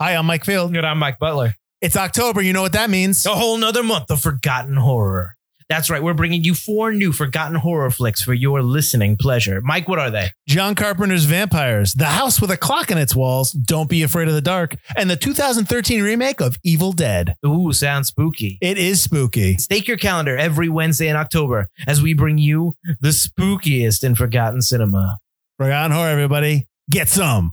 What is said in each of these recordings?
Hi, I'm Mike Field. And I'm Mike Butler. It's October. You know what that means. A whole nother month of forgotten horror. That's right. We're bringing you four new forgotten horror flicks for your listening pleasure. Mike, what are they? John Carpenter's Vampires, The House with a Clock in its Walls, Don't Be Afraid of the Dark, and the 2013 remake of Evil Dead. Ooh, sounds spooky. It is spooky. Stake your calendar every Wednesday in October as we bring you the spookiest in forgotten cinema. Forgotten horror, everybody. Get some.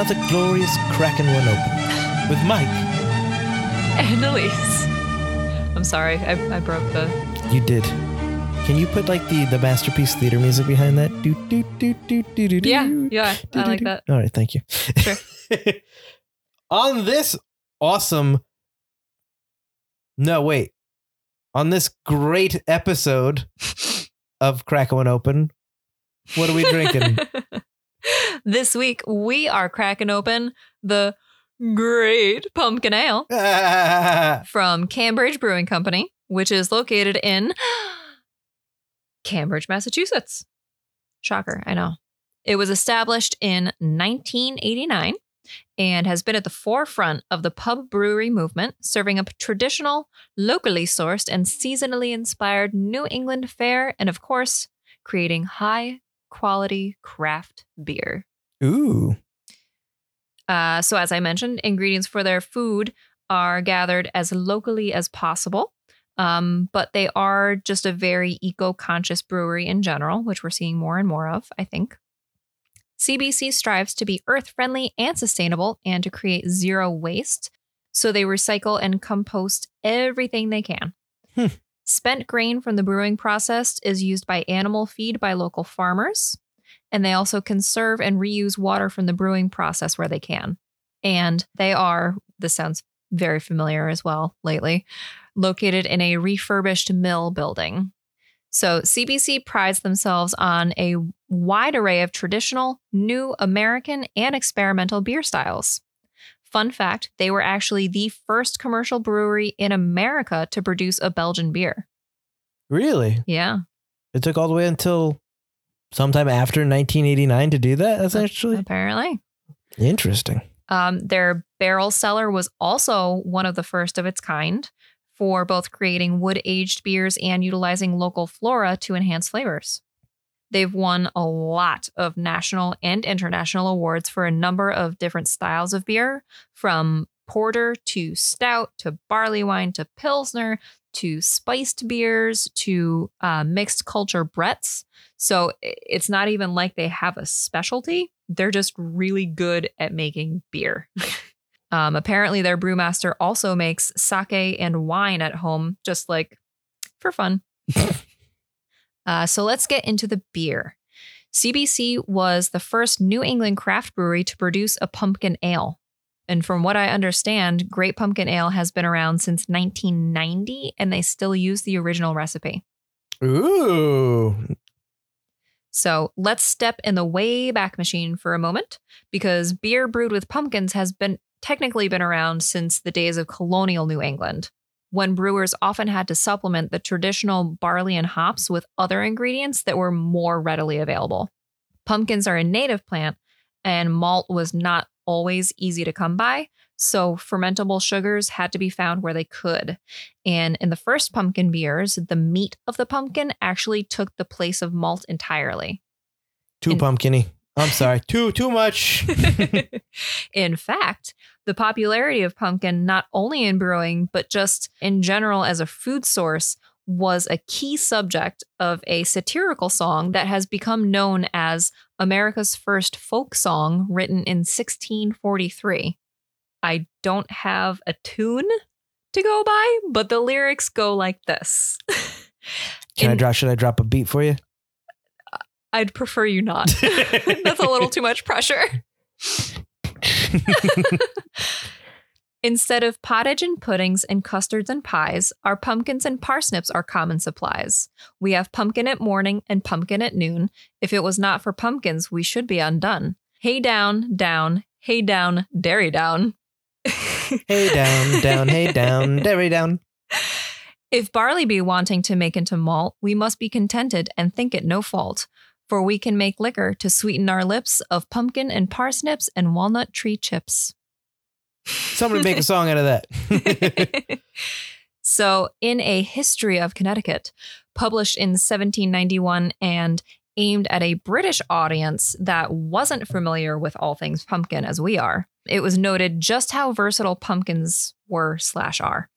Another glorious Kraken One Open with Mike. And Elise. I'm sorry, I, I broke the. You did. Can you put like the the masterpiece theater music behind that? Do do do do do do. Yeah, yeah, do, I do, like do. that. All right, thank you. Sure. On this awesome. No, wait. On this great episode of Crack One Open, what are we drinking? this week, we are cracking open the Great Pumpkin Ale from Cambridge Brewing Company, which is located in Cambridge, Massachusetts. Shocker, I know. It was established in 1989 and has been at the forefront of the pub brewery movement, serving up traditional, locally sourced, and seasonally inspired New England fare, and of course, creating high quality craft beer. Ooh. Uh, so, as I mentioned, ingredients for their food are gathered as locally as possible. Um, but they are just a very eco conscious brewery in general, which we're seeing more and more of, I think. CBC strives to be earth friendly and sustainable and to create zero waste. So they recycle and compost everything they can. Hmm. Spent grain from the brewing process is used by animal feed by local farmers. And they also conserve and reuse water from the brewing process where they can. And they are, this sounds very familiar as well lately, located in a refurbished mill building. So CBC prides themselves on a wide array of traditional, new American, and experimental beer styles. Fun fact they were actually the first commercial brewery in America to produce a Belgian beer. Really? Yeah. It took all the way until sometime after 1989 to do that. That's actually Apparently. interesting. Um, their barrel cellar was also one of the first of its kind for both creating wood aged beers and utilizing local flora to enhance flavors. They've won a lot of national and international awards for a number of different styles of beer, from porter to stout to barley wine to pilsner to spiced beers to uh, mixed culture Bretts. So it's not even like they have a specialty. They're just really good at making beer. um, apparently, their brewmaster also makes sake and wine at home, just like for fun. uh, so let's get into the beer. CBC was the first New England craft brewery to produce a pumpkin ale. And from what I understand, Great Pumpkin Ale has been around since 1990 and they still use the original recipe. Ooh. So let's step in the way back machine for a moment because beer brewed with pumpkins has been technically been around since the days of colonial New England, when brewers often had to supplement the traditional barley and hops with other ingredients that were more readily available. Pumpkins are a native plant, and malt was not always easy to come by, so fermentable sugars had to be found where they could. And in the first pumpkin beers, the meat of the pumpkin actually took the place of malt entirely. Too In- pumpkiny. I'm sorry. Too too much. In fact, the popularity of pumpkin, not only in brewing, but just in general as a food source, was a key subject of a satirical song that has become known as America's first folk song, written in 1643. I don't have a tune to go by, but the lyrics go like this. Can I drop? Should I drop a beat for you? I'd prefer you not. That's a little too much pressure. Instead of pottage and puddings and custards and pies, our pumpkins and parsnips are common supplies. We have pumpkin at morning and pumpkin at noon. If it was not for pumpkins, we should be undone. Hey down, down, hey down, dairy down. hey down, down, hey down, dairy down. If barley be wanting to make into malt, we must be contented and think it no fault. For we can make liquor to sweeten our lips of pumpkin and parsnips and walnut tree chips. Somebody make a song out of that. so, in A History of Connecticut, published in 1791 and aimed at a British audience that wasn't familiar with all things pumpkin as we are, it was noted just how versatile pumpkins were slash are.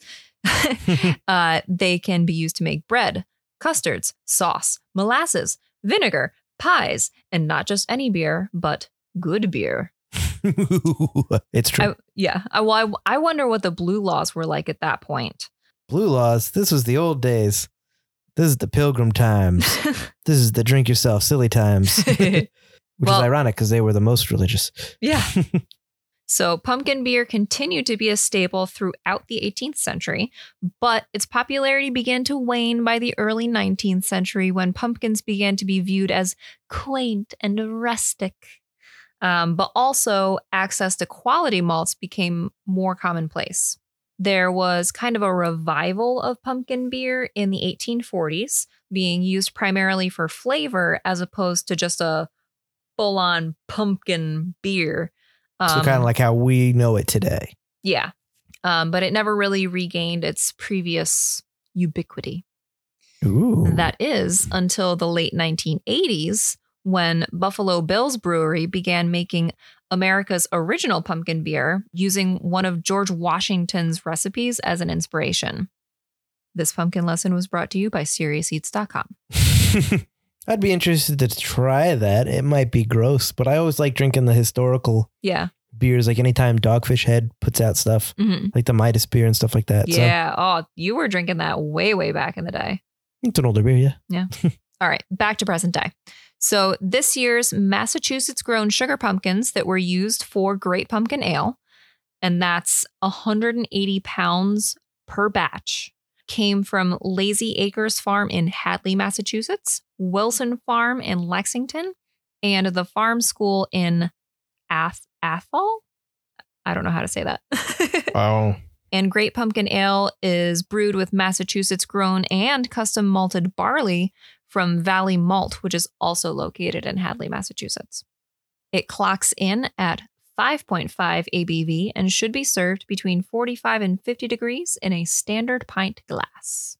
uh, they can be used to make bread, custards, sauce, molasses, vinegar, pies, and not just any beer, but good beer. it's true. I, yeah. I, well, I, I wonder what the blue laws were like at that point. Blue laws. This was the old days. This is the pilgrim times. this is the drink yourself silly times. Which Well- is ironic because they were the most religious. yeah. So, pumpkin beer continued to be a staple throughout the 18th century, but its popularity began to wane by the early 19th century when pumpkins began to be viewed as quaint and rustic. Um, but also, access to quality malts became more commonplace. There was kind of a revival of pumpkin beer in the 1840s, being used primarily for flavor as opposed to just a full on pumpkin beer. so Um, kind of like how we know it today. yeah. Um, but it never really regained its previous ubiquity. Ooh. That is until the late 1980s when Buffalo Bill's Brewery began making America's original pumpkin beer using one of George Washington's recipes as an inspiration. This pumpkin lesson was brought to you by SeriousEats.com. I'd be interested to try that. It might be gross, but I always like drinking the historical Yeah. beers. Like anytime Dogfish Head puts out stuff, Mhm. like the Midas beer and stuff like that. Yeah. Oh, you were drinking that way, way back in the day. It's an older beer, yeah. yeah. All right, back to present day. So, this year's Massachusetts grown sugar pumpkins that were used for Great Pumpkin Ale, and that's 180 pounds per batch, came from Lazy Acres Farm in Hadley, Massachusetts, Wilson Farm in Lexington, and the Farm School in Ath- Athol. I don't know how to say that. Oh. And Great Pumpkin Ale is brewed with Massachusetts grown and custom malted barley from Valley Malt, which is also located in Hadley, Massachusetts. It clocks in at 5.5 ABV and should be served between 45 and 50 degrees in a standard pint glass.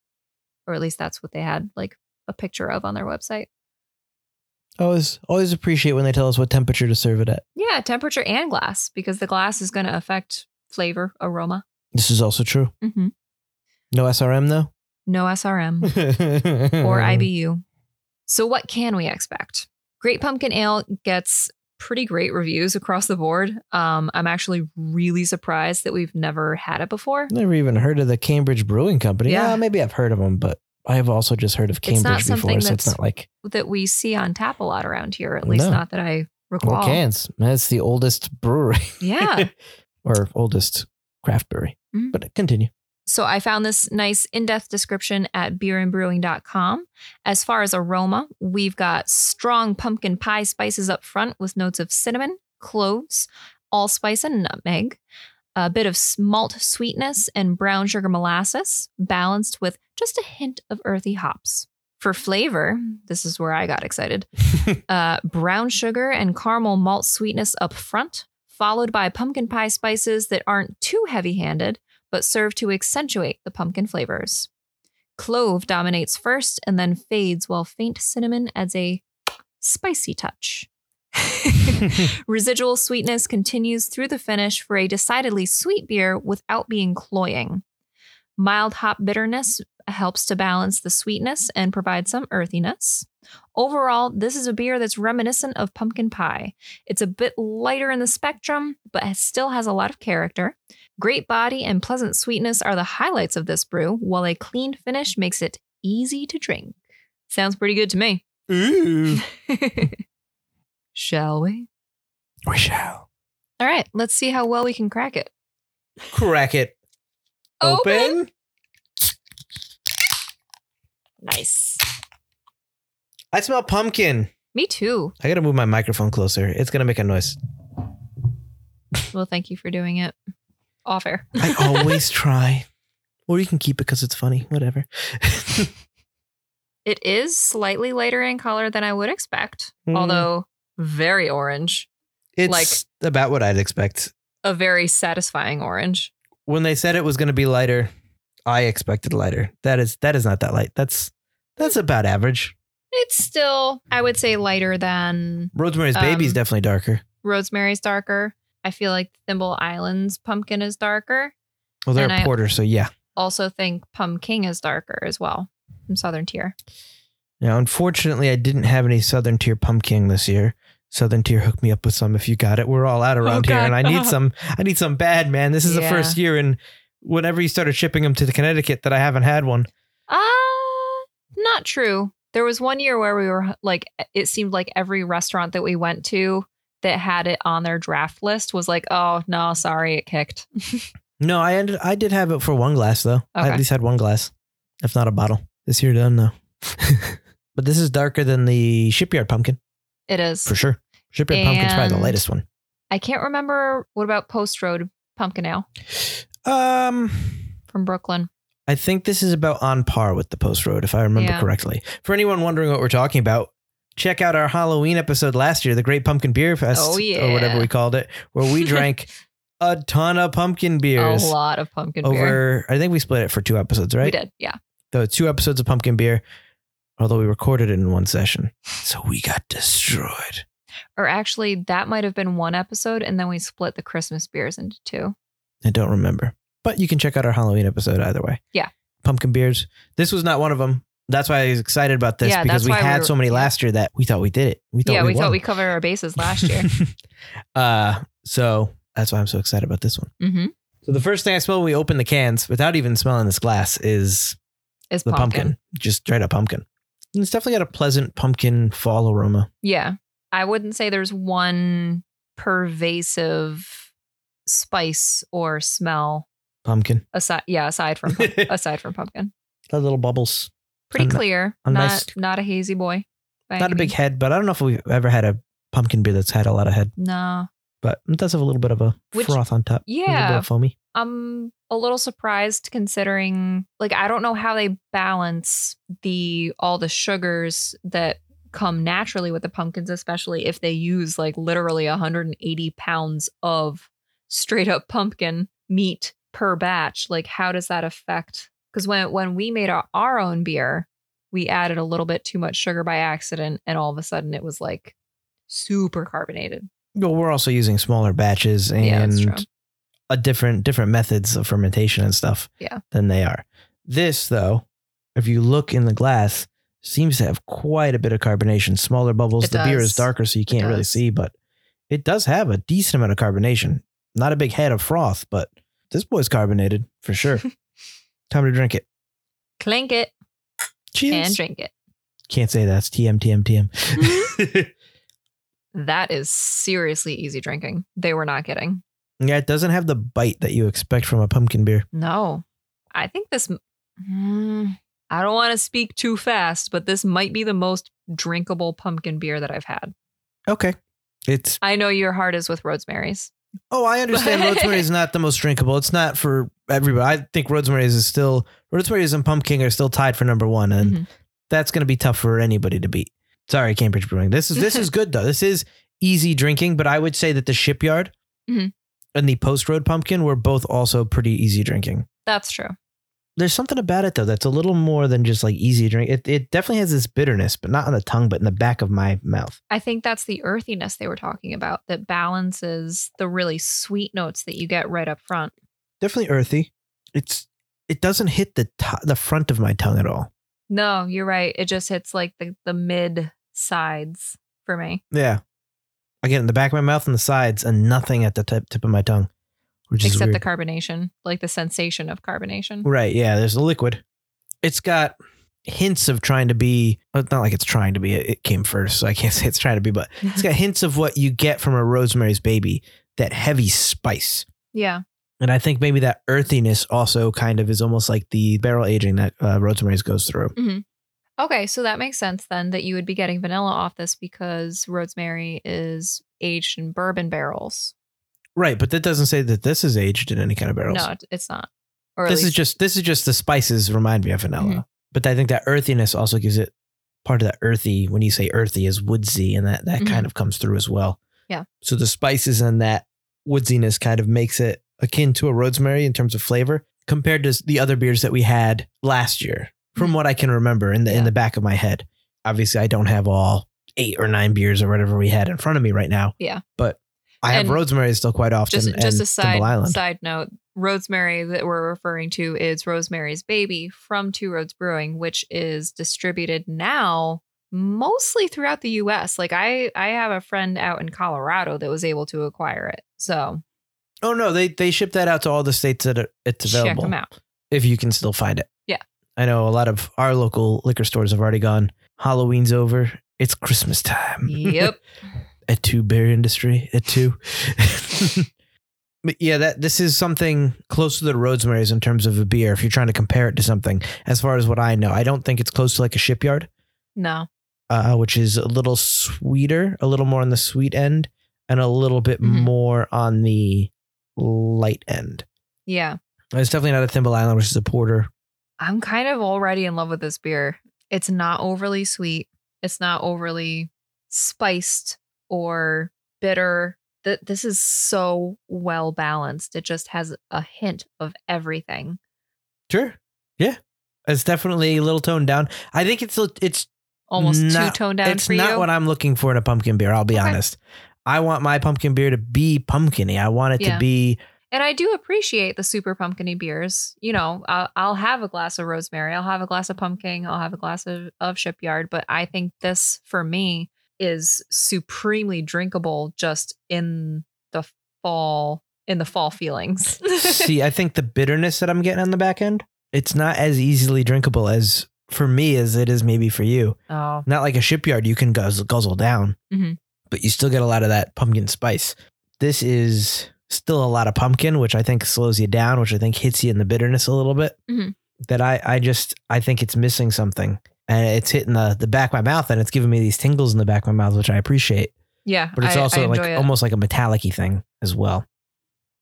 Or at least that's what they had like a picture of on their website. Always always appreciate when they tell us what temperature to serve it at. Yeah, temperature and glass because the glass is going to affect flavor, aroma. This is also true. hmm No SRM though? No SRM. or IBU. So, what can we expect? Great Pumpkin Ale gets pretty great reviews across the board. Um, I'm actually really surprised that we've never had it before. Never even heard of the Cambridge Brewing Company. Yeah. Yeah, maybe I've heard of them, but I have also just heard of Cambridge before, so it's not like That we see on tap a lot around here, at least No. not that I well, recall. cans. That's the oldest brewery. Yeah. or oldest craft brewery. Mhm. But continue. So I found this nice in-depth description at beerandbrewing.com. As far as aroma, we've got strong pumpkin pie spices up front with notes of cinnamon, cloves, allspice, and nutmeg. A bit of malt sweetness and brown sugar molasses, balanced with just a hint of earthy hops. For flavor, this is where I got excited. uh, brown sugar and caramel malt sweetness up front, followed by pumpkin pie spices that aren't too heavy handed, but serve to accentuate the pumpkin flavors. Clove dominates first and then fades, while faint cinnamon adds a spicy touch. Residual sweetness continues through the finish for a decidedly sweet beer without being cloying. Mild hop bitterness helps to balance the sweetness and provide some earthiness. Overall, this is a beer that's reminiscent of pumpkin pie. It's a bit lighter in the spectrum, but still has a lot of character. Great body and pleasant sweetness are the highlights of this brew, while a clean finish makes it easy to drink. Sounds pretty good to me. Ooh. Shall we? We shall. All right, let's see how well we can crack it. Crack it open. Nice. I smell pumpkin. Me too. I gotta move my microphone closer. It's gonna make a noise. Well, thank you for doing it. Off air. I always try. Or you can keep it because it's funny. Whatever. It is slightly lighter in color than I would expect, Mm. although very orange. It's Like- about what I'd expect. A very satisfying orange. When they said it was gonna be lighter, I expected lighter. That is that is not that light. That's that's about average. It's still, I would say, lighter than Rosemary's Baby is Um, definitely darker. Rosemary's darker. I feel like Thimble Island's pumpkin is darker. Well, they're and a I- porter, so yeah. Also, think Pumking is darker as well from Southern Tier. Now, unfortunately, I didn't have any Southern Tier pumpkin this year. Southern Tier hooked me up with some if you got it. We're all out around here, and I need some. I need some bad, man. This is the first year, and whenever you started shipping them to the Connecticut, that I haven't had one. Uh, not true. There was one year where we were like, it seemed like every restaurant that we went to that had it on their draft list was like, oh, no, sorry, it kicked. No, I ended. I did have it for one glass though. I at least had one glass, if not a bottle. This year done though. but this is darker than the shipyard pumpkin It is. for sure. Shipyard pumpkin's probably the And- lightest one. I can't remember. What about Post Road Pumpkin Ale Um, from Brooklyn? I think this is about on par with the Post Road, if I remember Yeah. correctly. For anyone wondering what we're talking about, check out our Halloween episode last year, the Great Pumpkin Beer Fest, Oh, or whatever we called it, where we drank a ton of pumpkin beers. A lot of pumpkin beer. over. I think we split it for two episodes, right? We did. Yeah. The two episodes of pumpkin beer, although we recorded it in one session, so we got destroyed. Or actually, that might have been one episode, and then we split the Christmas beers into two. I don't remember, but you can check out our Halloween episode either way. Yeah. pumpkin beers. This was not one of them. That's why I was excited about this Yeah, because that's we why we had were- so many last year that we thought we did it. We thought yeah, we, we, won. thought we covered our bases last year. uh, so that's why I'm so excited about this one. mm-hmm. So the first thing I smell when we open the cans, without even smelling this glass, is Is the pumpkin. pumpkin. Just straight up pumpkin. And it's definitely got a pleasant pumpkin fall aroma. Yeah. I wouldn't say there's one pervasive spice or smell Pumpkin. aside yeah, aside from pump- aside from pumpkin. The little bubbles. Pretty clear. a not nice- not a hazy boy. Not a big head, but I don't know if we've ever had a pumpkin beer that's had a lot of head. No. But it does have a little bit of a Which- froth on top. A little bit Yeah. foamy. I'm a little surprised considering like I don't know how they balance the all the sugars that come naturally with the pumpkins, especially if they use like literally 180 pounds of straight up pumpkin meat per batch. Like how does that affect? Because when when we made our, our own beer, we added a little bit too much sugar by accident, and all of a sudden it was like super carbonated. Well, we're also using smaller batches Yeah, and a different different methods of fermentation and stuff Yeah. than they are. This though, if you look in the glass, seems to have quite a bit of carbonation. Smaller bubbles. It the beer is darker, so you can't really see, but it does have a decent amount of carbonation. Not a big head of froth, but this boy's carbonated for sure. Time to drink it. Clink it Cheers. and drink it. Can't say that's TM TM TM. That is seriously easy drinking. They were not kidding. yeah, it doesn't have the bite that you expect from a pumpkin beer. No, I think this. Mm, I don't want to speak too fast, but this might be the most drinkable pumpkin beer that I've had. Okay. It's I know your heart is with Rosemary's. Oh, I understand rosemary is not the most drinkable. It's not for everybody. I think rosemary is still rosemary and pumpkin are still tied for number one, and Mhm. that's going to be tough for anybody to beat. Sorry, Cambridge Brewing. This is this is good though. This is easy drinking, but I would say that the shipyard Mhm. and the post road pumpkin were both also pretty easy drinking. That's true. There's something about it though that's a little more than just like easy to drink. It it definitely has this bitterness, but not on the tongue, but in the back of my mouth. I think that's the earthiness they were talking about that balances the really sweet notes that you get right up front. Definitely earthy. It's it doesn't hit the to- the front of my tongue at all. No, you're right. It just hits like the, the mid sides for me. Yeah. Again, in the back of my mouth and the sides, and nothing at the tip, tip of my tongue, which Except the carbonation, like the sensation of carbonation. right. Yeah, there's a liquid. It's got hints of trying to be. well, It's not like it's trying to be. It came first, so I can't say it's trying to be. But it's got hints of what you get from a Rosemary's Baby. That heavy spice. yeah. And I think maybe that earthiness also kind of is almost like the barrel aging that uh, Rosemary's goes through. Okay, so that makes sense then that you would be getting vanilla off this because rosemary is aged in bourbon barrels. Right, but that doesn't say that this is aged in any kind of barrels. No, it's not. Or this is just this is just the spices remind me of vanilla. Mhm. But I think that earthiness also gives it part of that earthy. When you say earthy, is woodsy, and that that Mhm. kind of comes through as well. Yeah. So the spices and that woodsiness kind of makes it akin to a rosemary in terms of flavor compared to the other beers that we had last year. From Mhm. what I can remember in the in the back of my head. Obviously, I don't have all eight or nine beers or whatever we had in front of me right now. Yeah. But I have And rosemary still quite often. just just a side side note rosemary that we're referring to is rosemary's baby from two roads brewing which is distributed now mostly throughout the us like i i have a friend out in colorado that was able to acquire it so Oh no, they they ship that out to all the states that it's available. check them out if you can still find it. Yeah. I know a lot of our local liquor stores have already gone. Halloween's over. It's Christmas time. yep at two beer industry at two. but yeah, that this is something close to the Rosemary's in terms of a beer. If you're trying to compare it to something, as far as what I know, I don't think it's close to like a shipyard, no uh, which is a little sweeter, a little more on the sweet end, and a little bit Mhm. more on the light end. yeah It's definitely not a Thimble Island, which is a porter. i'm kind of already in love with this beer it's not overly sweet it's not overly spiced or bitter Th- this is so well balanced it just has a hint of everything Sure. Yeah. It's definitely a little toned down. I think it's it's almost not- too toned down it's not you. what I'm looking for in a pumpkin beer, I'll be Okay. honest. I want my pumpkin beer to be pumpkiny. I want it Yeah. to be and I do appreciate the super pumpkiny beers. You know, I'll, I'll have a glass of rosemary, I'll have a glass of pumpkin, I'll have a glass of, of shipyard. But I think this for me is supremely drinkable just in the fall, in the fall feelings. see, I think the bitterness that I'm getting on the back end, it's not as easily drinkable as for me as it is maybe for you. oh, Not like a shipyard you can guzzle, guzzle down, Mhm. but you still get a lot of that pumpkin spice. This is still a lot of pumpkin, which I think slows you down, which I think hits you in the bitterness a little bit. Mhm. That I, I just, I think it's missing something. And it's hitting the, the back of my mouth and it's giving me these tingles in the back of my mouth, which I appreciate. yeah. But it's I- also I like it. almost like a metallic thing as well.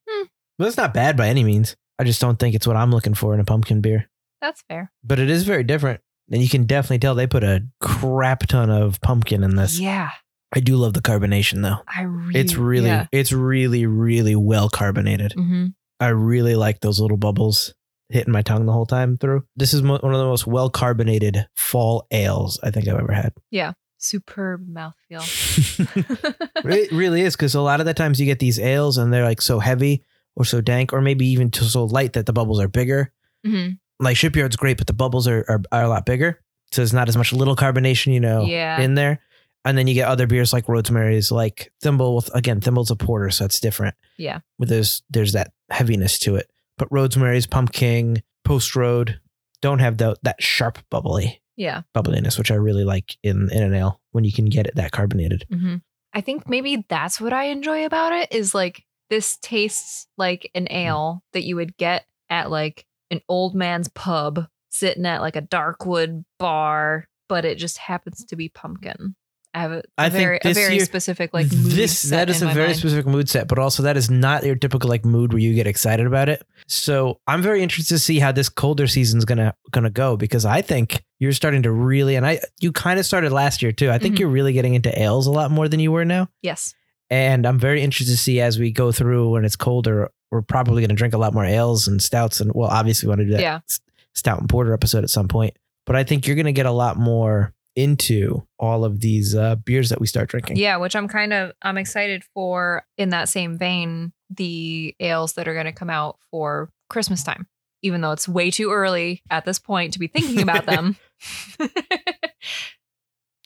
Hmm. But it's not bad by any means. I just don't think it's what I'm looking for in a pumpkin beer. That's fair. But it is very different. And you can definitely tell they put a crap ton of pumpkin in this. Yeah. I do love the carbonation though. I really, It's really, yeah. it's really, really well carbonated. hmm I really like those little bubbles hitting my tongue the whole time through. This is mo- one of the most well carbonated fall ales I think I've ever had. Yeah. Superb mouthfeel. it really is because a lot of the times you get these ales and they're like so heavy or so dank or maybe even so light that the bubbles are bigger. hmm Like Shipyard's great, but the bubbles are, are, are a lot bigger. So there's not as much little carbonation, you know, Yeah. in there. And then you get other beers like Rosemary's, like Thimble. With, again, Thimble's a porter, so it's different. Yeah. But there's there's that heaviness to it. But Rosemary's, Pumking, Post Road don't have the, that sharp bubbly Yeah. bubbliness, which I really like in in an ale when you can get it that carbonated. hmm I think maybe that's what I enjoy about it is like this tastes like an Mm. ale that you would get at like an old man's pub sitting at like a darkwood bar, but it just happens to be pumpkin. I have a, I a think very a very year- specific like mood this set that is a very mind. specific mood set, but also that is not your typical like mood where you get excited about it. So I'm very interested to see how this colder season's gonna gonna go because I think you're starting to really and I you kind of started last year too. I think Mhm. you're really getting into ales a lot more than you were now. Yes. And I'm very interested to see as we go through when it's colder, we're probably gonna drink a lot more ales and stouts and well, obviously we want to do that Yeah. stout and porter episode at some point. But I think you're going to get a lot more into all of these uh, beers that we start drinking. Yeah, which I'm kind of I'm excited for in that same vein, the ales that are going to come out for Christmas time. Even though it's way too early at this point to be thinking about them.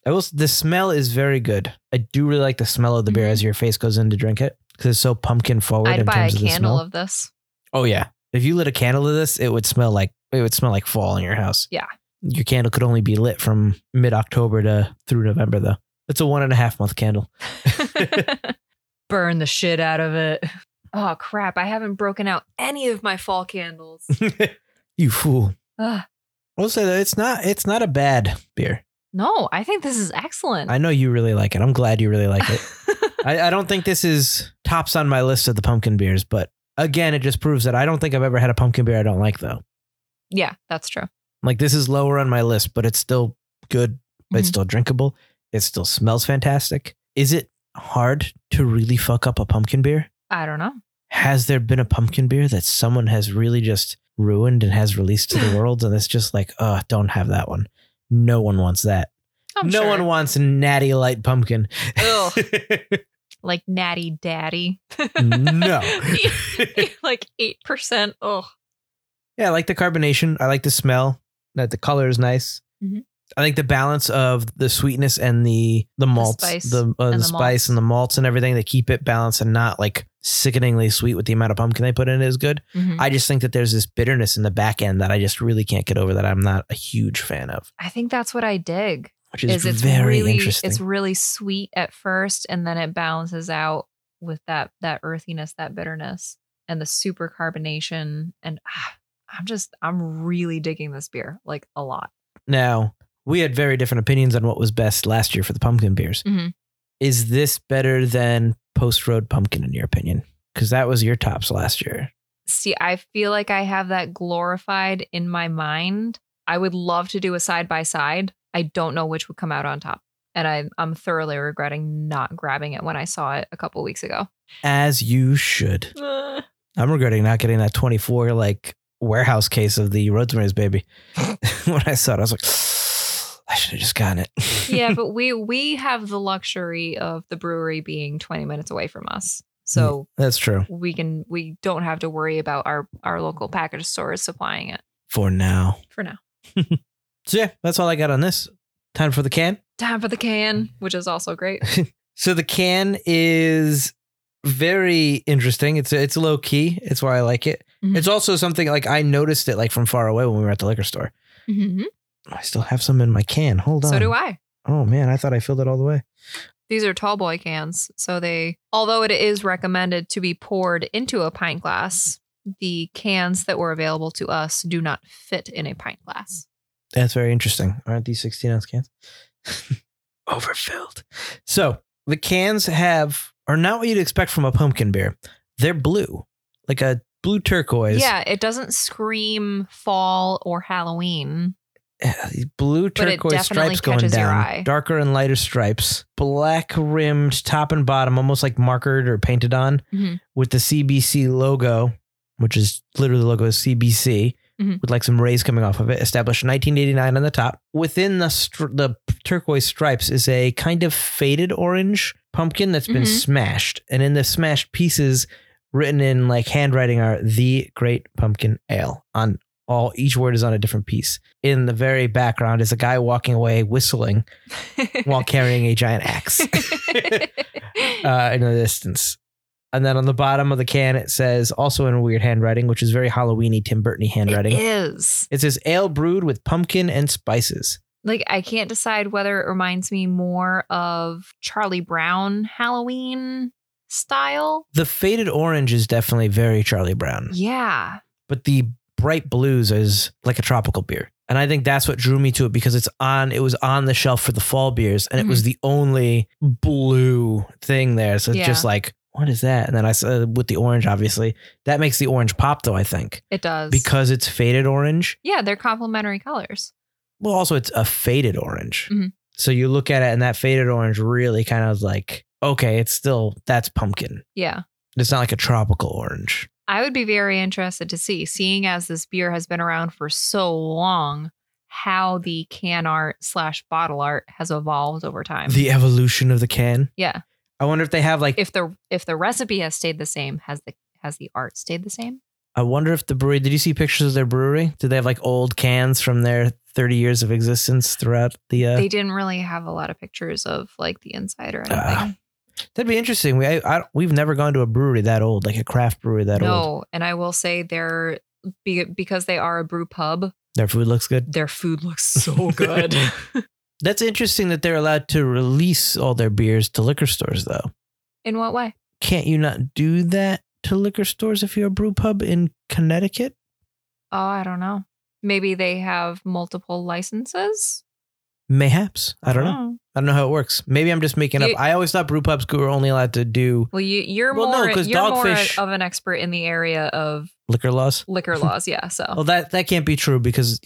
I will. The smell is very good. I do really like the smell of the beer Mhm. as your face goes in to drink it because it's so pumpkin forward in I'd buy a of the candle smell. of this. oh yeah, if you lit a candle to this, it would smell like it would smell like fall in your house. Yeah. Your candle could only be lit from mid October to through November though. It's a one and a half month candle. Burn the shit out of it. Oh crap, I haven't broken out any of my fall candles. you fool. Ugh. I'll say that it's not it's not a bad beer. No, I think this is excellent. I know you really like it. I'm glad you really like it. I, I don't think this is tops on my list of the pumpkin beers, but again, it just proves that I don't think I've ever had a pumpkin beer I don't like though. yeah, that's true. Like this is lower on my list, but it's still good. It's Mhm. still drinkable. It still smells fantastic. Is it hard to really fuck up a pumpkin beer? I don't know. Has there been a pumpkin beer that someone has really just ruined and has released to the world? And it's just like, oh, don't have that one. No one wants that. I'm no sure. one wants natty light pumpkin. Ugh. like Natty Daddy. no. like 8%. Oh, Yeah, I like the carbonation. I like the smell. That the color is nice. Mhm. I think the balance of the sweetness and the the malts, spice the, uh, the, and the spice malts. and the malts and everything. They keep it balanced and not like sickeningly sweet with the amount of pumpkin they put in is good. Mhm. I just think that there's this bitterness in the back end that I just really can't get over. That I'm not a huge fan of, I think that's what I dig. which is, Is it's very really interesting. it's really sweet at first and then it balances out with that that earthiness, that bitterness and the super carbonation and ah, I'm just I'm really digging this beer like a lot. now we had very different opinions on what was best last year for the pumpkin beers. Mhm. Is this better than Post Road Pumpkin in your opinion? Because that was your tops last year. See, I feel like I have that glorified in my mind. I would love to do a side by side. I don't know which would come out on top. And I, I'm thoroughly regretting not grabbing it when I saw it a couple weeks ago. As you should. I'm regretting not getting that 24 like warehouse case of the road Rosemary's Baby. when I saw it, I was like, I should have just gotten it. yeah, but we we have the luxury of the brewery being 20 minutes away from us. So mm, that's true we can we don't have to worry about our our local package stores supplying it for now. for now. So yeah, that's all I got on this. Time for the can. Time for the can, which is also great. So the can is very interesting. It's it's low key. It's why I like it. Mhm. It's also something like I noticed it like from far away when we were at the liquor store. Mhm. I still have some in my can. Hold on. So do I. Oh man, I thought I filled it all the way. These are tall boy cans. So they, although it is recommended to be poured into a pint glass, the cans that were available to us do not fit in a pint glass. That's very interesting. Aren't these 16 ounce cans? Overfilled. So the cans have are not what you'd expect from a pumpkin beer. They're blue, like a blue turquoise. Yeah, it doesn't scream fall or Halloween. Uh, blue turquoise stripes going down. Darker and lighter stripes. Black rimmed top and bottom, almost like markered or painted on, Mhm. with the CBC logo, which is literally the logo is CBC. Mhm. With like some rays coming off of it, established in 1989 on the top. Within the str- the turquoise stripes is a kind of faded orange pumpkin that's been Mhm. smashed, and in the smashed pieces, written in like handwriting, are the Great Pumpkin Ale on all. Each word is on a different piece. In the very background is a guy walking away whistling while carrying a giant axe uh, in the distance. And then on the bottom of the can, it says, also in weird handwriting, which is very Halloweeny, Tim Burton handwriting. It is. It says ale brewed with pumpkin and spices. Like I can't decide whether it reminds me more of Charlie Brown Halloween style. The faded orange is definitely very Charlie Brown, Yeah. but the bright blues is like a tropical beer. And I think that's what drew me to it because it's on it was on the shelf for the fall beers and it was the only blue thing there. So it's Yeah. just like, what is that? And then I said with the orange, obviously. That makes the orange pop though, I think. It does. Because it's faded orange. yeah, they're complementary colors. Well, also it's a faded orange. Mhm. So you look at it and that faded orange really kind of like, okay, it's still that's pumpkin. Yeah. It's not like a tropical orange. I would be very interested to see, seeing as this beer has been around for so long, how the can art slash bottle art has evolved over time. The evolution of the can. yeah. I wonder if they have like If the if the recipe has stayed the same, has the has the art stayed the same? I wonder if the brewery did you see pictures of their brewery? Did they have like old cans from their 30 years of existence throughout the uh They didn't really have a lot of pictures of like the inside or anything. Ah, That'd be interesting. We I, I, we've never gone to a brewery that old, like a craft brewery that no, old. No, and I will say they're be, because they are a brew pub, Their food looks good. their food looks so good. That's interesting that they're allowed to release all their beers to liquor stores though. In what way? Can't you not do that to liquor stores if you're a brew pub in Connecticut? Oh, I don't know. Maybe they have multiple licenses. Mayhaps. I don't know. I don't know how it works. Maybe I'm just making You- up. I always thought brew pubs were only allowed to do Well, you you're Well, no, more 'cause you're more Dogfish- of an expert in the area of liquor laws. liquor laws. Yeah. So Well, that that can't be true because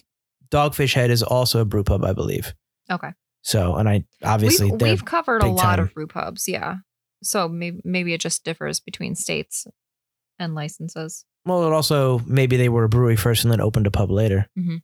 Dogfish Head is also a brew pub, I believe. okay, So, and I obviously we've, we've covered a lot time. of brew pubs. Yeah. So maybe maybe it just differs between states and licenses. well, it also maybe they were a brewery first and then opened a pub later. Mhm.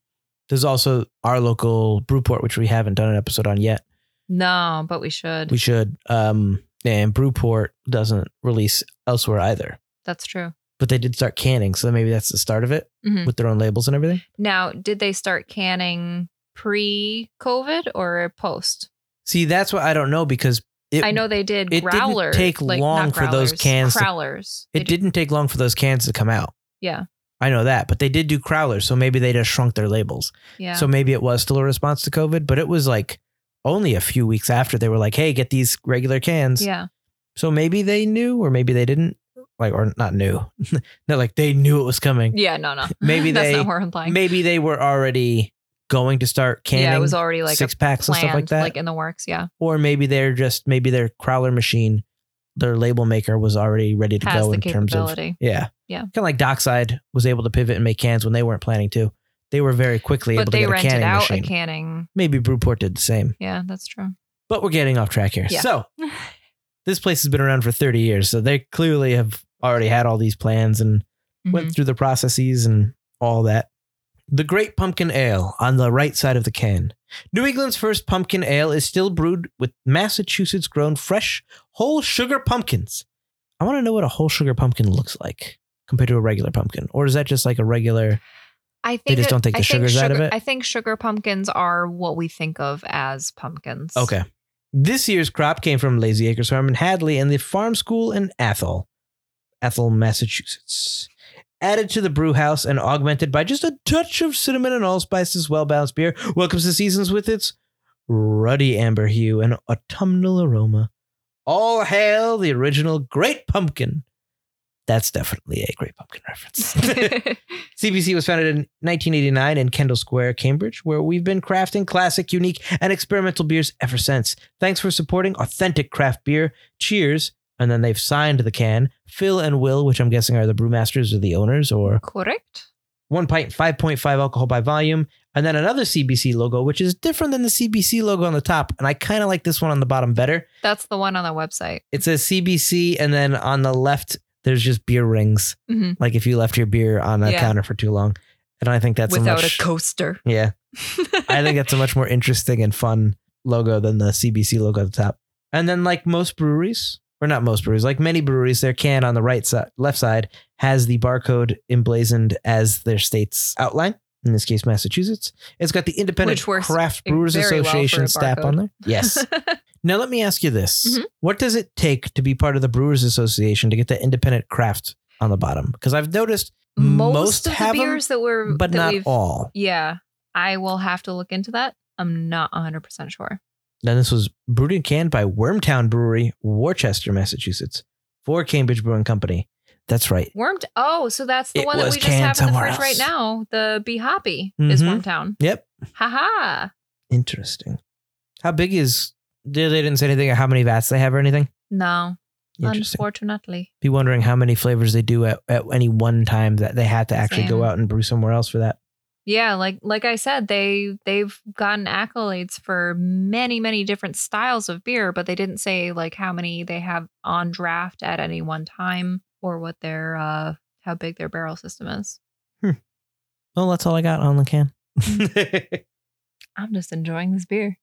There's also our local Brewport, which we haven't done an episode on yet. No, but we should. We should. Um, and Brewport doesn't release elsewhere either, That's true. but they did start canning, so maybe that's the start of it Mhm. with their own labels and everything. Now, did they start canning pre-COVID or post? See, that's what I don't know because it, I know they did it didn't growlers. take like, long for those growlers, cans to- Crowlers. They it did- didn't take long for those cans to come out. Yeah. I know that, but they did do crowlers, so maybe they just shrunk their labels. Yeah. So maybe it was still a response to COVID, but it was like only a few weeks after they were like, "Hey, get these regular cans." yeah. So maybe they knew, or maybe they didn't, like, or not knew. no, like they knew it was coming. Yeah. No. No. Maybe That's they- not what I'm implying. Maybe they were already going to start canning. yeah, it was already like six packs and stuff like that. like in the works. Yeah. or maybe they're just maybe their crowler machine, their label maker was already ready to Has go in terms of yeah, Yeah. Kind of like Dockside was able to pivot and make cans when they weren't planning to. They were very quickly able to get a canning out machine. a canning. maybe Brewport did the same. Yeah, that's true. But we're getting off track here. Yeah. So this place has been around for 30 years, so they clearly have already had all these plans and Mhm. went through the processes and all that. The Great Pumpkin Ale on the right side of the can. New England's first pumpkin ale is still brewed with Massachusetts grown fresh whole sugar pumpkins. I want to know what a whole sugar pumpkin looks like compared to a regular pumpkin. Or is that just like a regular? I think just it- don't take I the think sugars out of sugar- it? I think sugar pumpkins are what we think of as pumpkins. Okay. This year's crop came from Lazy Acres Farm in Hadley and the Farm School in Athol, Athol, Massachusetts. Added to the brew house and augmented by just a touch of cinnamon and allspice, this well balanced beer welcomes the seasons with its ruddy amber hue and autumnal aroma. All hail the original Great Pumpkin. That's definitely a Great Pumpkin reference. CBC was founded in 1989 in Kendall Square, Cambridge, where we've been crafting classic, unique, and experimental beers ever since. Thanks for supporting authentic craft beer. Cheers. And then they've signed the can. Phil and Will, which I'm guessing are the brewmasters or the owners, or Correct. one pint, 5.5 alcohol by volume. And then another CBC logo, which is different than the CBC logo on the top. And I kind of like this one on the bottom better. That's the one on the website. It says CBC, and then on the left, there's just beer rings. hmm Like if you left your beer on a Yeah. counter for too long. And I think that's a Without much, a coaster. Yeah. I think that's a much more interesting and fun logo than the CBC logo at the top. And then, like most breweries, or not most breweries, like many breweries, their can on the right side, left side has the barcode emblazoned as their state's outline. In this case, Massachusetts. It's got the Independent Craft Brewers very well Association stamp on there. Yes. now, let me ask you this: Mhm. What does it take to be part of the Brewers Association to get the Independent Craft on the bottom? Because I've noticed Most, most, of the have them, beers that were, but that not we've- all. Yeah, I will have to look into that. I'm not 100 percent sure. Then this was brewed and canned by Wormtown Brewery, Worcester, Massachusetts, for Cambridge Brewing Company. That's right. Wormed. Oh, so that's the It one that we just have in the fridge right now. The Be Hoppy is Mhm. Wormtown. Yep. Haha. Interesting. How big is? They they didn't say anything about how many vats they have or anything. No, unfortunately. Be wondering how many flavors they do at, at any one time that they had to actually go out and brew somewhere else for that. Yeah, like like I said, they they've gotten accolades for many many different styles of beer, but they didn't say like how many they have on draft at any one time or what their uh how big their barrel system is. Well, that's all I got on the can. I'm just enjoying this beer.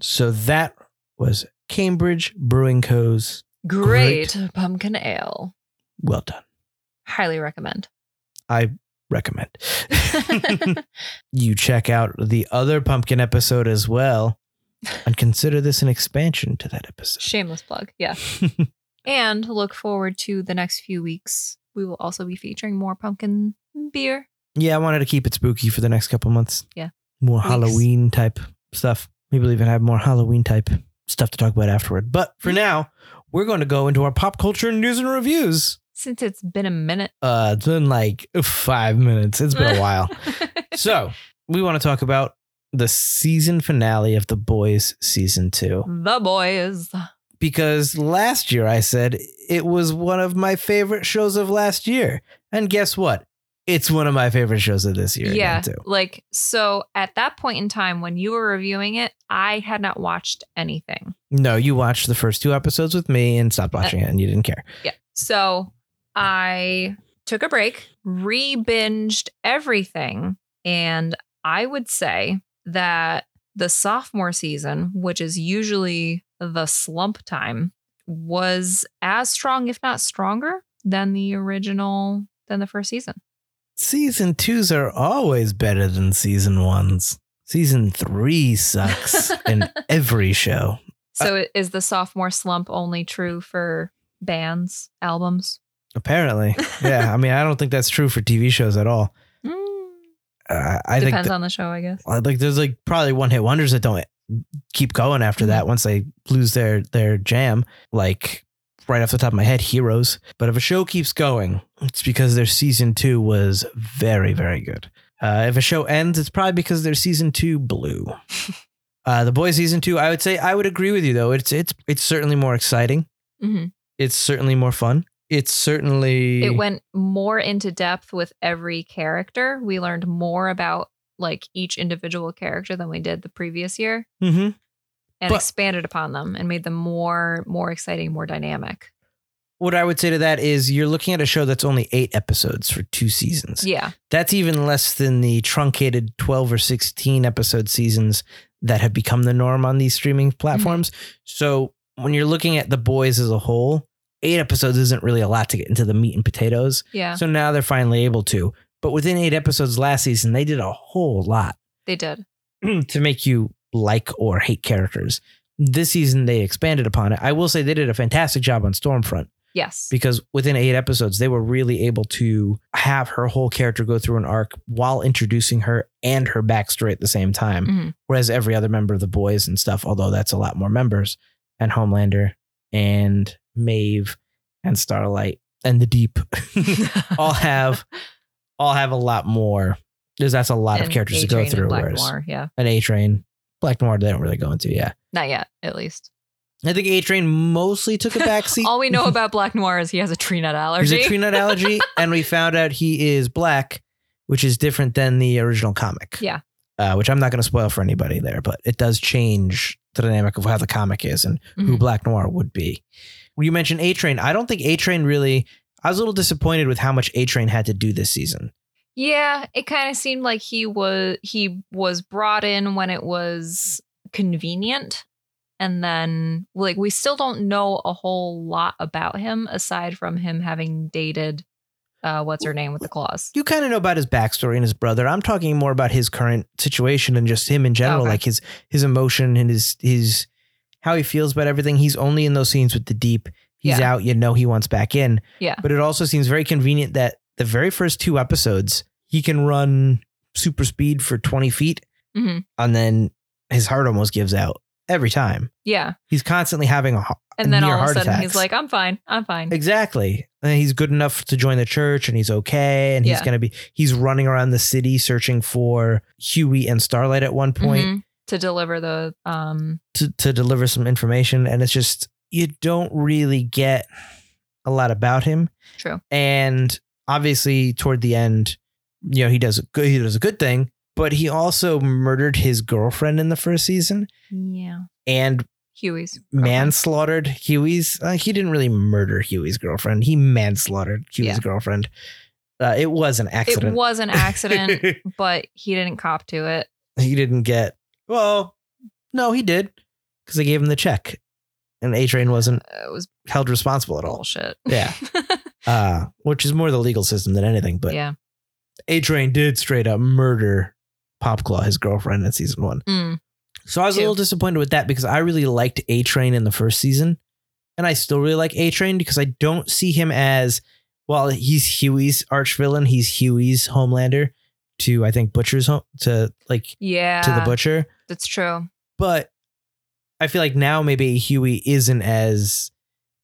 so that was Cambridge Brewing Co.'s. Great, pumpkin ale. Well done. Highly recommend. I recommend. you check out the other pumpkin episode as well and consider this an expansion to that episode. Shameless plug. Yeah. And look forward to the next few weeks. We will also be featuring more pumpkin beer. Yeah, I wanted to keep it spooky for the next couple months. Yeah. More Weeks. Halloween type stuff. Maybe we'll even have more Halloween type stuff to talk about afterward. But for now, we're going to go into our pop culture news and reviews. Since it's been a minute. Uh, it's been like five minutes. It's been a while. so we want to talk about the season finale of The Boys season two. the boys. Because last year I said it was one of my favorite shows of last year. And guess what? It's one of my favorite shows of this year. yeah. too. Like, so at that point in time when you were reviewing it, I had not watched anything. No, you watched the first two episodes with me and stopped Uh, watching it and you didn't care. Yeah. So I took a break, re binged everything. And I would say that the sophomore season, which is usually the slump time, was as strong, if not stronger, than the original, than the first season. Season twos are always better than season ones. Season three sucks in every show. So is the sophomore slump only true for bands, albums? Apparently. Yeah. I mean, I don't think that's true for TV shows at all. Mm, Uh, I think depends on the show, I guess. Uh, like there's like probably one hit wonders that don't keep going after that once they lose their their jam like right off the top of my head heroes. But if a show keeps going it's because their season two was very very good. Uh, if a show ends it's probably because their season two blew. Uh, the boys season two i would say i would agree with you though. It's it's it's certainly more exciting. Hmm it's certainly more fun. It's certainly it went more into depth with every character. We learned more about like each individual character than we did the previous year Mhm. and But- expanded upon them and made them more more exciting, more dynamic. what i would say to that is you're looking at a show that's only eight episodes for two seasons Yeah. That's even less than the truncated 12 or 16 episode seasons that have become the norm on these streaming platforms. So when you're looking at the boys as a whole, eight episodes isn't really a lot to get into the meat and potatoes. Yeah. So now they're finally able to. But within eight episodes last season, they did a whole lot They did. to make you like or hate characters. This season, they expanded upon it. I will say they did a fantastic job on Stormfront Yes. because within eight episodes, they were really able to have her whole character go through an arc while introducing her and her backstory at the same time. Mhm. Whereas every other member of the boys and stuff, although that's a lot more members, and Homelander and Maeve and Starlight and the Deep all have all have a lot more. Because that's a lot of characters to go A-Train and through. Black whereas Noir, yeah. an A Train, Black Noir, they don't really go into. Yeah, Not yet, at least. I think A Train mostly took a backseat. All we know about Black Noir is he has a tree nut allergy. He's a tree nut allergy, and we found out he is black, which is different than the original comic. Yeah. Uh, which I'm not going to spoil for anybody there, but it does change the dynamic of how the comic is and who Mhm. Black Noir would be. When you mentioned A Train, I don't think A Train really. I was a little disappointed with how much A Train had to do this season. Yeah, it kind of seemed like he was he was brought in when it was convenient and then like we still don't know a whole lot about him aside from him having dated uh what's her name with the claws. You kind of know about his backstory and his brother. I'm talking more about his current situation and just him in general, Okay. like his his emotion and his his how he feels about everything. He's only in those scenes with the deep. He's Yeah. out, you know he wants back in. Yeah. But it also seems very convenient that the very first two episodes, he can run super speed for 20 feet Mhm. and then his heart almost gives out every time. Yeah. He's constantly having a, heart- And then all of a sudden attacks. he's like, I'm fine. I'm fine. Exactly. And he's good enough to join the church and he's okay. And he's Yeah. going to be, he's running around the city searching for Hughie and Starlight at one point Mhm. To deliver the um to, to deliver some information. And it's just, you don't really get a lot about him. true. And obviously, toward the end, you know, he does a good, he does a good thing, but he also murdered his girlfriend in the first season. Yeah. And Hughie's girlfriend. manslaughtered Hughie's. Uh, he didn't really murder Hughie's girlfriend. He manslaughtered Hughie's Yeah. girlfriend. Uh, it was an accident. It was an accident, but he didn't cop to it. he didn't get. Well, no, he did because they gave him the check, and A Train wasn't It was held responsible at all. bullshit. Yeah. Uh, which is more the legal system than anything. But yeah. A Train did straight up murder Popclaw, his girlfriend, in season one. Mm. So I was a little disappointed with that because I really liked A Train in the first season. And I still really like A Train because I don't see him as well, he's Hughie's arch villain. He's Hughie's Homelander to I think Butcher's home to like Yeah. to the Butcher. That's true. But I feel like now maybe Hughie isn't as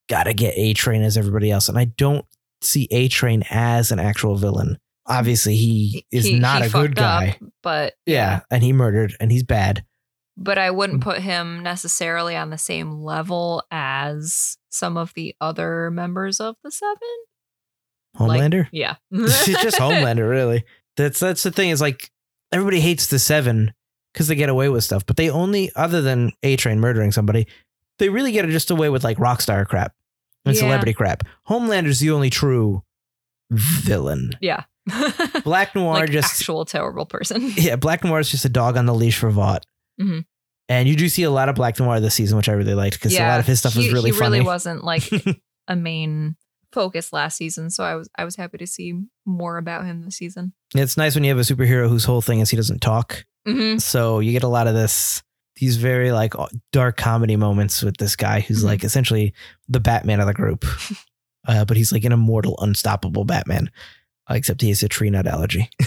gotta get A Train as everybody else. And I don't see A Train as an actual villain. Obviously, he is He- not he a good guy. up, but Yeah. And he murdered and he's bad. but I wouldn't Mm. put him necessarily on the same level as some of the other members of the Seven. Like- Homelander? Yeah. it's just Homelander, really. That's that's the thing. Is like everybody hates the seven because they get away with stuff, but they only, other than A Train murdering somebody, they really get just away with like rock star crap and Yeah. celebrity crap. Homelander's the only true villain. Yeah. Black Noir like just actual terrible person. yeah, Black Noir is just a dog on the leash for Vought. Mhm. And you do see a lot of Black Noir this season, which I really liked because a lot of his stuff he, was really he funny. really wasn't like a main focus last season, so I was I was happy to see more about him this season. It's nice when you have a superhero whose whole thing is he doesn't talk. Mm-hmm. So you get a lot of this, these very like dark comedy moments with this guy who's Mhm. like essentially the Batman of the group, uh, but he's like an immortal, unstoppable Batman, uh, except he has a tree nut allergy.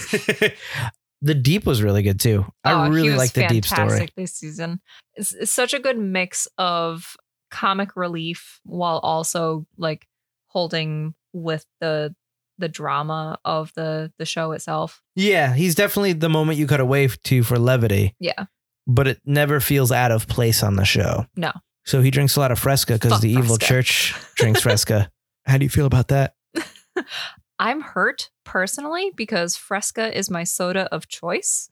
the Deep was really good too. I Oh, he really like the Deep story. This season, it's, it's such a good mix of comic relief while also like holding with the the drama of the the show itself. Yeah, he's definitely the moment you cut away to for levity, Yeah, but it never feels out of place on the show. No. So he drinks a lot of Fresca because the evil Fresca. church drinks Fresca. How do you feel about that? I'm hurt personally because Fresca is my soda of choice.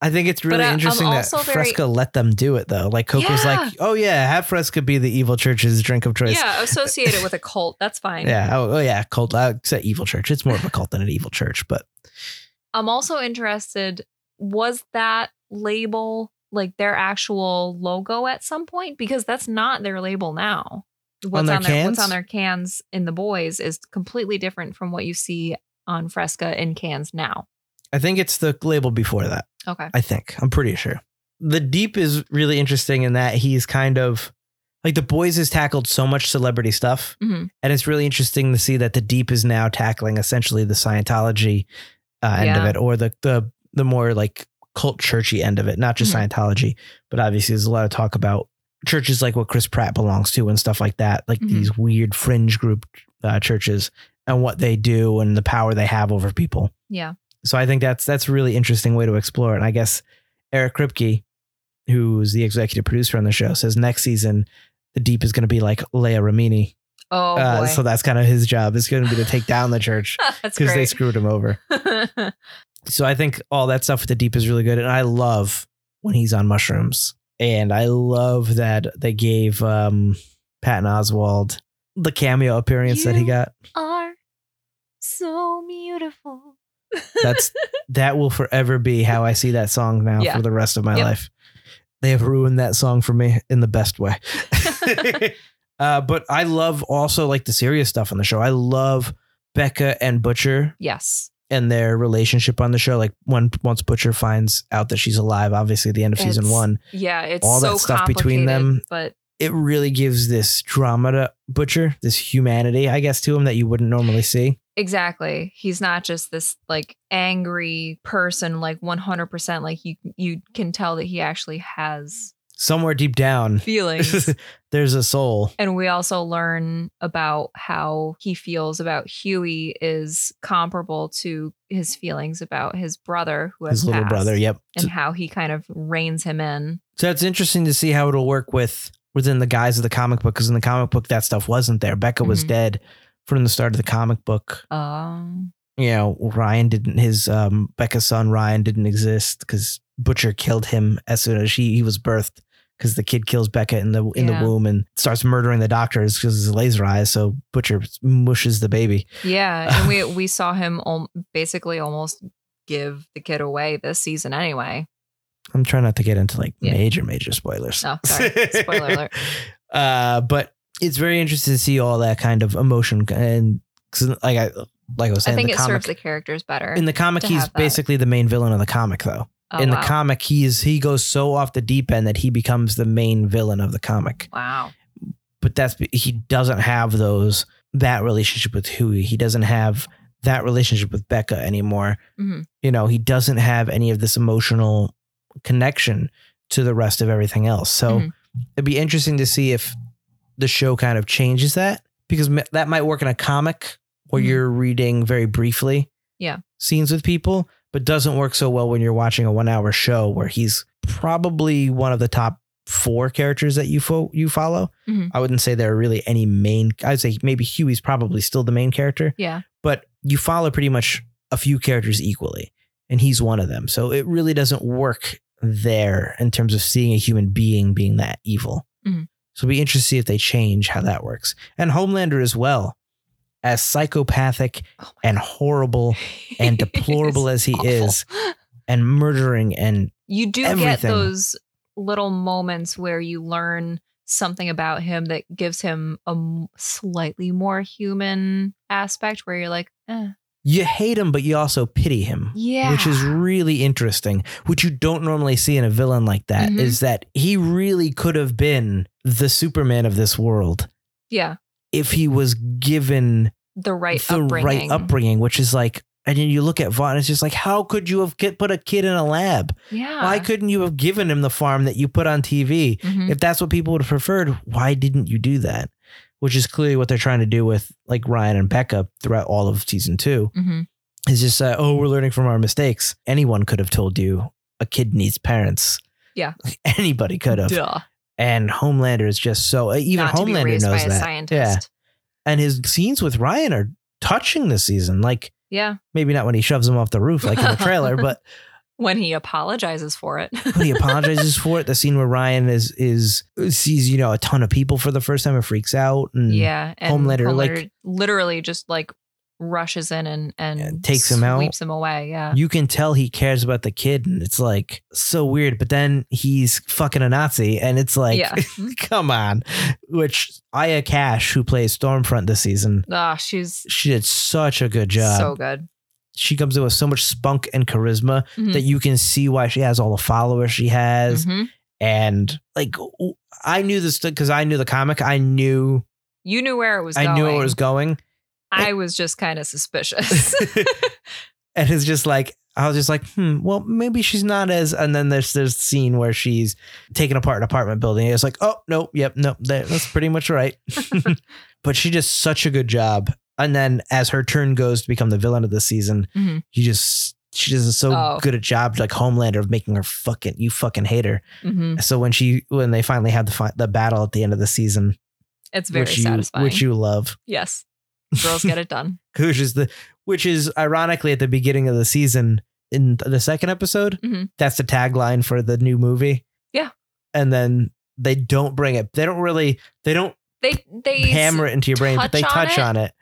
I think it's really I- I'm uh, um, interesting that very- Fresca let them do it though. Like was Yeah. like, "Oh yeah, have Fresca be the evil church's drink of choice." Yeah, associate it with a cult. That's fine. yeah. Oh, oh yeah, cult. I would say evil church. It's more of a cult than an evil church, but I'm also interested. Was that label like their actual logo at some point? Because that's not their label now. What's their on their what's on their cans in the boys is completely different from what you see on Fresca in cans now. I think it's the label before that. Okay. I think. I'm pretty sure. The Deep is really interesting in that he's kind of like the boys has tackled so much celebrity stuff. Mhm. And it's really interesting to see that the Deep is now tackling essentially the Scientology uh, end of it or the the the more like cult churchy end of it, not just Mhm. Scientology, but obviously there's a lot of talk about churches like what Chris Pratt belongs to and stuff like that, like Mhm. these weird fringe group uh, churches and what they do and the power they have over people. Yeah. So I think that's that's a really interesting way to explore it. And I guess Eric Kripke, who's the executive producer on the show, says next season the Deep is going to be like Leah Remini. Oh Uh, so that's kind of his job. It's going to be to take down the church because they screwed him over. So I think all that stuff with the Deep is really good, and I love when he's on mushrooms, and I love that they gave um, Patton Oswalt the cameo appearance that he You- got. Are so beautiful. That's that will forever be how I see that song now Yeah. for the rest of my Yep. life. They have ruined that song for me in the best way. uh, but I love also like the serious stuff on the show. I love Becca and Butcher yes. and their relationship on the show. Like when once Butcher finds out that she's alive, obviously at the end of season one, Yeah, it's All that stuff between them. but it really gives this drama to Butcher, this humanity, I guess, to him that you wouldn't normally see. Exactly. He's not just this like angry person like 100% like you you can tell that he actually has Somewhere deep down, feelings. there's a soul. and we also learn about how he feels about Hughie is comparable to his feelings about his brother who has His little brother. Yep. and how he kind of reins him in. So it's interesting to see how it'll work with within the guise of the comic book because in the comic book that stuff wasn't there. Becca was Mhm. dead from the start of the comic book. Um You know, Ryan didn't. His um, Becca's son Ryan didn't exist because Butcher killed him as soon as he he was birthed because the kid kills Becca in the in Yeah. the womb and starts murdering the doctors because his laser eyes. So Butcher mushes the baby. Yeah, and we we saw him al- basically almost give the kid away this season anyway. I'm trying not to get into like Yeah. major major spoilers. Oh, sorry. Spoiler alert. Uh, but it's very interesting to see all that kind of emotion and 'cause like I like I was I saying, think the it comic, serves the characters better. in the comic he's basically the main villain of the comic though. Oh, in wow. the comic he's he goes so off the deep end that he becomes the main villain of the comic. Wow. But that's he doesn't have those that relationship with Hughie. He doesn't have that relationship with Becca anymore. hmm You know, he doesn't have any of this emotional connection to the rest of everything else. So Mhm. it'd be interesting to see if the show kind of changes that because that might work in a comic where Mhm. you're reading very briefly Yeah. scenes with people, but doesn't work so well when you're watching a one hour show where he's probably one of the top four characters that you fo- you follow. Mhm. I wouldn't say there are really any main. I'd say maybe Hughie's probably still the main character, Yeah. but you follow pretty much a few characters equally, and he's one of them. So it really doesn't work there in terms of seeing a human being being that evil. Mhm. So it'd be interesting to see if they change how that works. And Homelander as well, as psychopathic Oh and horrible and deplorable as he Awful. is, and murdering and you do get those little moments where you learn something about him that gives him a slightly more human aspect where you're like, eh, you hate him, but you also pity him. yeah. Which is really interesting, which you don't normally see in a villain like that. Is Mhm. that he really could have been the Superman of this world yeah. if he was given The right the upbringing. right upbringing, which is like, and then you look at Vought, it's just like, how could you have put a kid in a lab? Yeah. Why couldn't you have given him the farm that you put on TV? Mhm. If that's what people would have preferred, why didn't you do that? Which is clearly what they're trying to do with like Ryan and Becca throughout all of season two. Mhm. Is just uh, oh, we're learning from our mistakes. Anyone could have told you a kid needs parents. Yeah. Anybody could have. Duh. And Homelander is just so uh, even Not Homelander knows that. scientist. Yeah. And his scenes with Ryan are touching this season. Like Yeah. maybe not when he shoves him off the roof like in the trailer, but When he apologizes for it. when he apologizes for it. The scene where Ryan is is sees you know a ton of people for the first time and freaks out. And yeah. And Homelander, like- literally just like rushes in and, and Yeah, takes him out. sweeps him away. Yeah. you can tell he cares about the kid, and it's like so weird. But then he's fucking a Nazi, and it's like, Yeah. come on. Which Aya Cash, who plays Stormfront this season, Ah, she's she did such a good job. so good. She comes in with so much spunk and charisma Mhm. that you can see why she has all the followers she has. Mhm. And like, I knew this because I knew the comic. I knew You knew where it was I going. knew where it was going. I was just kind of suspicious. and it's just like I was just like, hmm, well, maybe she's not as. And then there's this scene where she's taking apart an apartment building. It's like, oh no, yep, no, that, that's pretty much right. but she does such a good job. And then as her turn goes to become the villain of the season, Mhm. you just she does a so Oh. good a job, like Homelander, of making her fucking you fucking hate her. Mhm. So when she when they finally have the fi- the battle at the end of the season, It's very which you satisfying. which you love, yes. Girls get it done. which is the which is ironically at the beginning of the season in the second episode Mhm. that's the tagline for the new movie Yeah. and then they don't bring it they don't really they don't They they hammer it into your brain but they touch on it, on it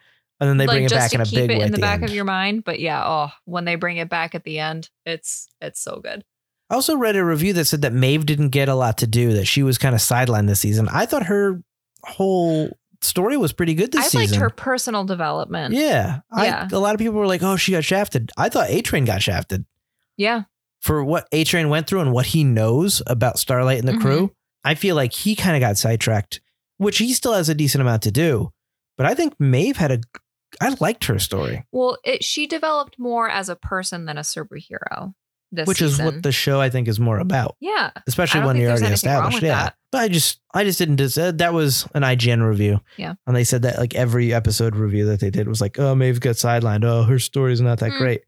and then they like bring it back in a big it way in the the back end. of your mind. But yeah, oh, when they bring it back at the end, it's it's so good. i also read a review that said that Maeve didn't get a lot to do that she was kind of sidelined this season i thought her whole story was pretty good this I season I liked her personal development. yeah, Yeah. I, a lot of people were like oh she got shafted i thought a-train got shafted Yeah. for what A Train went through and what he knows about Starlight and the Mhm. crew, I feel like he kind of got sidetracked, which he still has a decent amount to do. But I think Maeve had a, I liked her story, Well, it, she developed more as a person than a superhero. This which is what the show I think is more about, yeah. especially when you're already established. Yeah, that. but I just, I just didn't. Dis- uh, that was an IGN review. Yeah. and they said that like every episode review that they did was like, oh, Maeve got sidelined. Oh, her story's not that Hmm. great.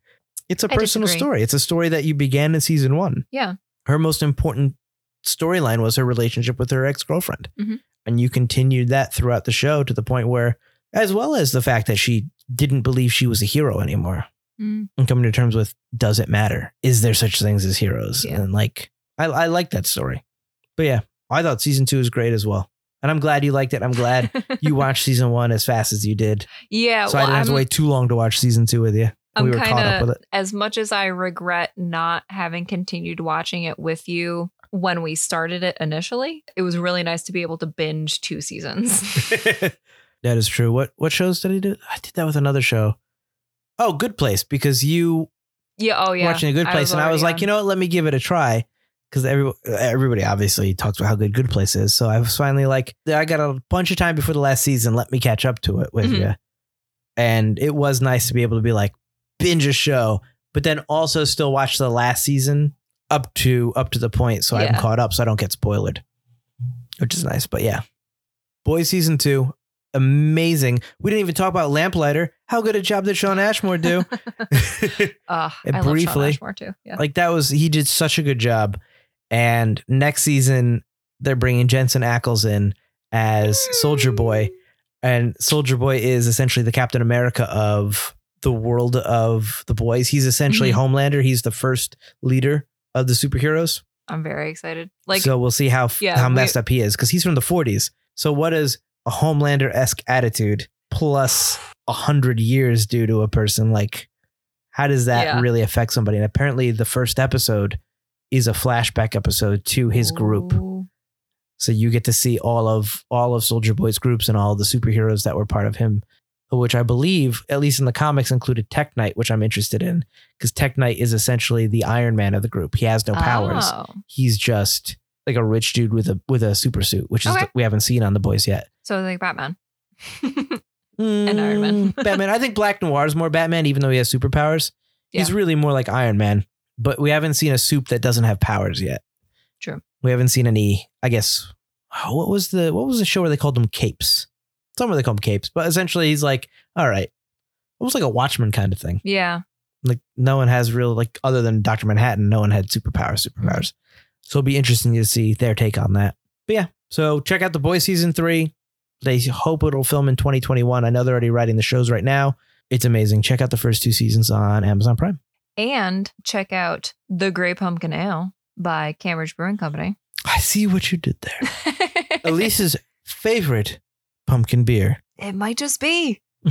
It's a I personal disagree. story. It's a story that you began in season one. Yeah. her most important storyline was her relationship with her ex girlfriend. Mhm. And you continued that throughout the show to the point where, as well as the fact that she didn't believe she was a hero anymore Mm. and coming to terms with, does it matter? Is there such things as heroes? Yeah. And like, I, I like that story. But yeah, I thought season two was great as well. And I'm glad you liked it. I'm glad you watched season one as fast as you did. yeah, So I well, didn't have to I'm, wait too long to watch season two with you. I'm we were caught up with it. as much as I regret not having continued watching it with you when we started it initially. It was really nice to be able to binge two seasons. that is true. What what shows did he do? I did that with another show. Oh, Good Place, because you yeah. Oh yeah. watching a Good Place, and I was like, you know what? Let me give it a try. Because every, everybody obviously talks about how good Good Place is. So I was finally like, I got a bunch of time before the last season. Let me catch up to it with Mhm. you. And it was nice to be able to be like, binge a show, but then also still watch the last season up to up to the point so I'm caught up so I don't get spoiled, which is nice. But yeah, Boys season two, amazing. We didn't even talk about Lamplighter. How good a job did Shawn Ashmore do? Uh, I love briefly- Shawn Ashmore too. Yeah. like that was he did such a good job. And next season they're bringing Jensen Ackles in as Soldier Boy, and Soldier Boy is essentially the Captain America of the world of the boys. He's essentially Mhm. Homelander. He's the first leader of the superheroes. I'm very excited. Like so we'll see how Yeah, how we- messed up he is because he's from the 40s. So what is a Homelander esque attitude plus a hundred years due to a person? Like, how does that Yeah. really affect somebody? And apparently, the first episode is a flashback episode to his group. So you get to see all of all of Soldier Boy's groups and all the superheroes that were part of him, which I believe, at least in the comics, included Tek Knight, which I'm interested in because Tek Knight is essentially the Iron Man of the group. He has no powers Oh. he's just like a rich dude with a with a super suit, which is Okay. we haven't seen on the boys yet. So like Batman. Mm, and Iron Man. Batman. I think Black Noir is more Batman, even though he has superpowers. He's really more like Iron Man. But we haven't seen a soup that doesn't have powers yet. True. We haven't seen any. I guess oh, what was the what was the show where they called them capes? Somewhere they call them capes, but essentially he's like, all right, almost like a Watchman kind of thing. yeah. Like no one has real like other than Doctor Manhattan, no one had superpowers. Superpowers. Mm-hmm. So it'll be interesting to see their take on that. But yeah, so check out the Boys season three. They hope it'll film in 2021. I know they're already writing the shows right now. It's amazing. Check out the first two seasons on Amazon Prime. And check out The Great Pumpkin Ale by Cambridge Brewing Company. I see what you did there. Elise's favorite pumpkin beer. it might just be.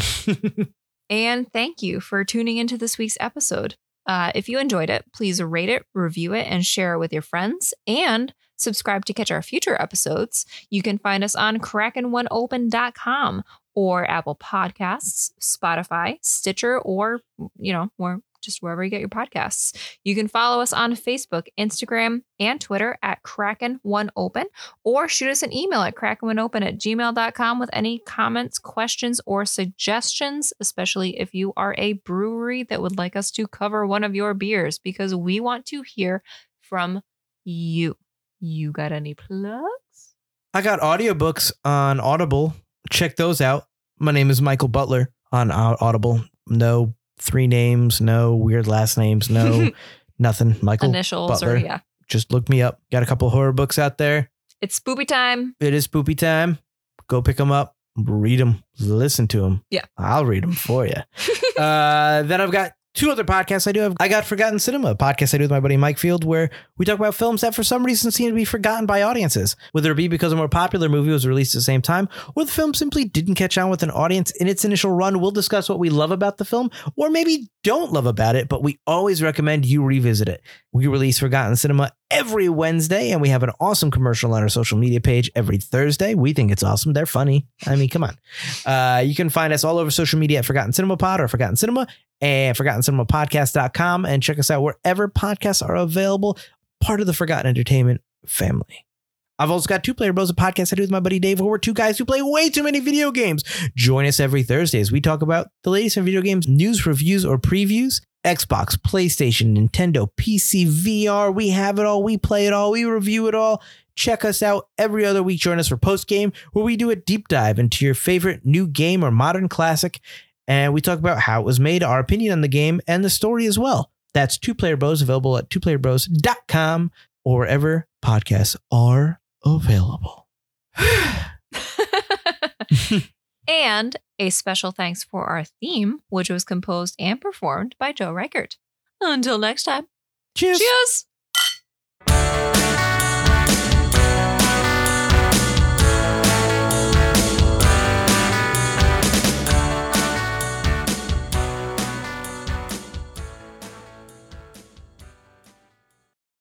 And thank you for tuning into this week's episode. Uh, if you enjoyed it, please rate it, review it, and share it with your friends. And subscribe to catch our future episodes. You can find us on kraken1open.com or Apple Podcasts, Spotify, Stitcher, or, you know, or just wherever you get your podcasts. You can follow us on Facebook, Instagram, and Twitter at Kraken1Open or shoot us an email at kraken1open at gmail.com with any comments, questions, or suggestions, especially if you are a brewery that would like us to cover one of your beers, because we want to hear from you. You got any plugs? I got audiobooks on Audible. Check those out. My name is Michael Butler on Audible. No three names, no weird last names, no nothing. Michael, Initials Butler. or yeah. just look me up. Got a couple horror books out there. It's spoopy time. It is spoopy time. Go pick them up, read them, listen to them. Yeah. I'll read them for you. uh, then I've got two other podcasts I do have. I got Forgotten Cinema, a podcast I do with my buddy Mike Field, where we talk about films that for some reason seem to be forgotten by audiences, whether it be because a more popular movie was released at the same time, or the film simply didn't catch on with an audience in its initial run. We'll discuss what we love about the film, or maybe don't love about it, but we always recommend you revisit it. We release Forgotten Cinema every Wednesday, and we have an awesome commercial on our social media page every Thursday. We think it's awesome. They're funny. I mean, come on. Uh, you can find us all over social media at Forgotten Cinema Pod or Forgotten Cinema and ForgottenCinemaPodcast.com and check us out wherever podcasts are available, part of the Forgotten Entertainment family. I've also got Two Player Bros, a podcast I do with my buddy Dave, where we're two guys who play way too many video games. Join us every Thursday as we talk about the latest in video games, news, reviews, or previews. Xbox, PlayStation, Nintendo, PC, VR. We have it all. We play it all. We review it all. Check us out every other week. Join us for post game, where we do a deep dive into your favorite new game or modern classic. And we talk about how it was made, our opinion on the game, and the story as well. That's Two Player Bros, available at twoplayerbros.com or wherever podcasts are available. and a special thanks for our theme, which was composed and performed by Joe Reichert. Until next time, Cheers. cheers!